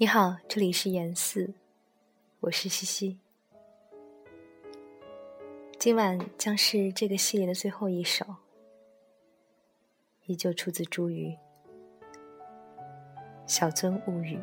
你好，这里是言四，我是西西。今晚将是这个系列的最后一首，依旧出自茱萸《小樽物语》。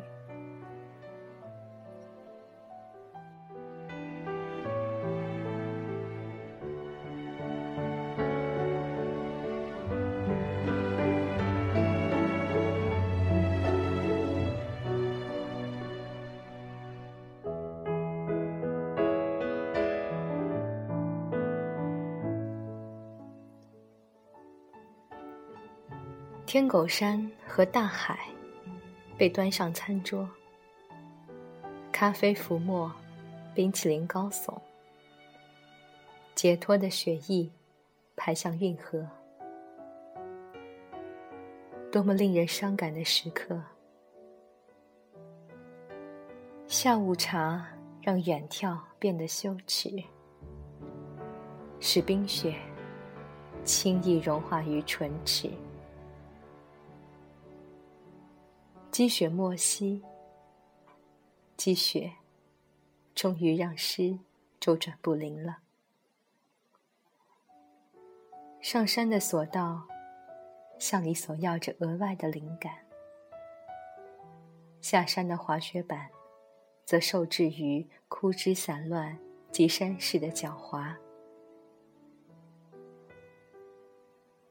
天狗山和大海被端上餐桌，咖啡浮沫，冰淇淋高耸，解脱的血液排向运河。多么令人伤感的时刻！下午茶让远眺变得羞耻，使冰雪轻易融化于唇齿。积雪莫息，积雪终于让诗周转不灵了。上山的索道向你索要着额外的灵感，下山的滑雪板则受制于枯枝散乱及山势的狡猾。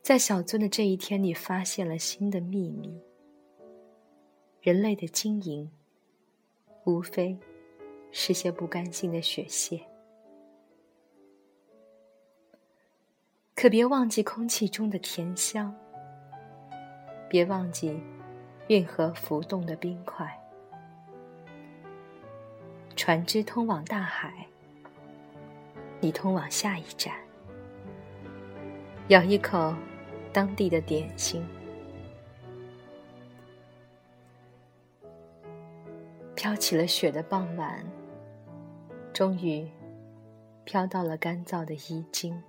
在小樽的这一天，你发现了新的秘密。人类的经营，无非是些不甘心的雪屑。可别忘记空气中的甜香，别忘记运河浮动的冰块。船只通往大海，你通往下一站，咬一口当地的点心。飘起了雪的傍晚，终于飘到了干燥的衣襟。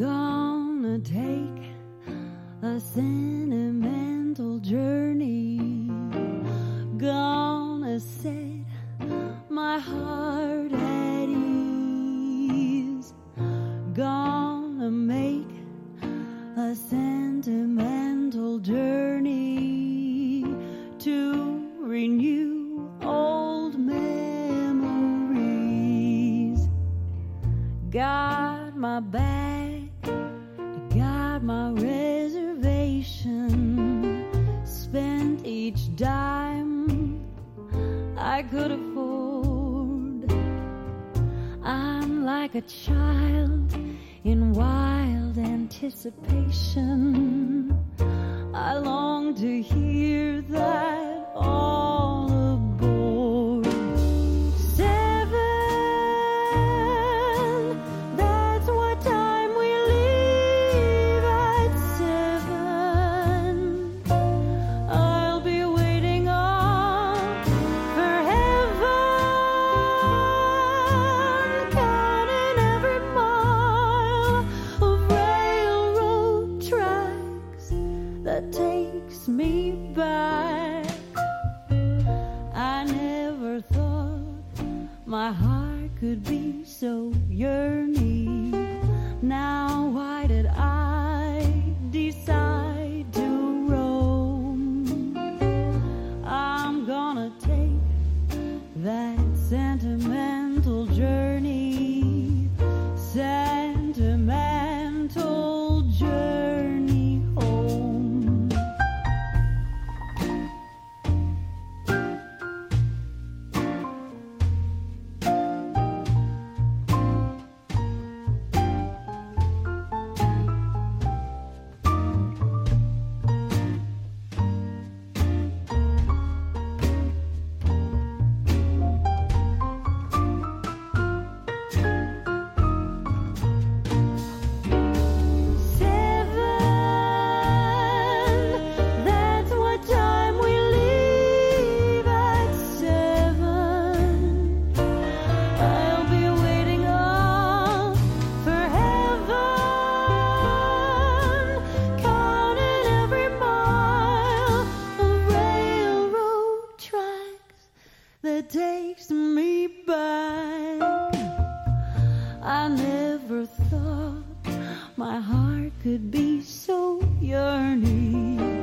Gonna take a sentimental journey. Gonna set my heart at ease. Gonna make a sentimental journey to renew old memories. Got my bag got my reservation. Spent each dime I could afford. I'm like a child in wild anticipation. I long to hear that all takes me back. I never thought my heart could be so yearning. takes me back. I never thought my heart could be so yearning.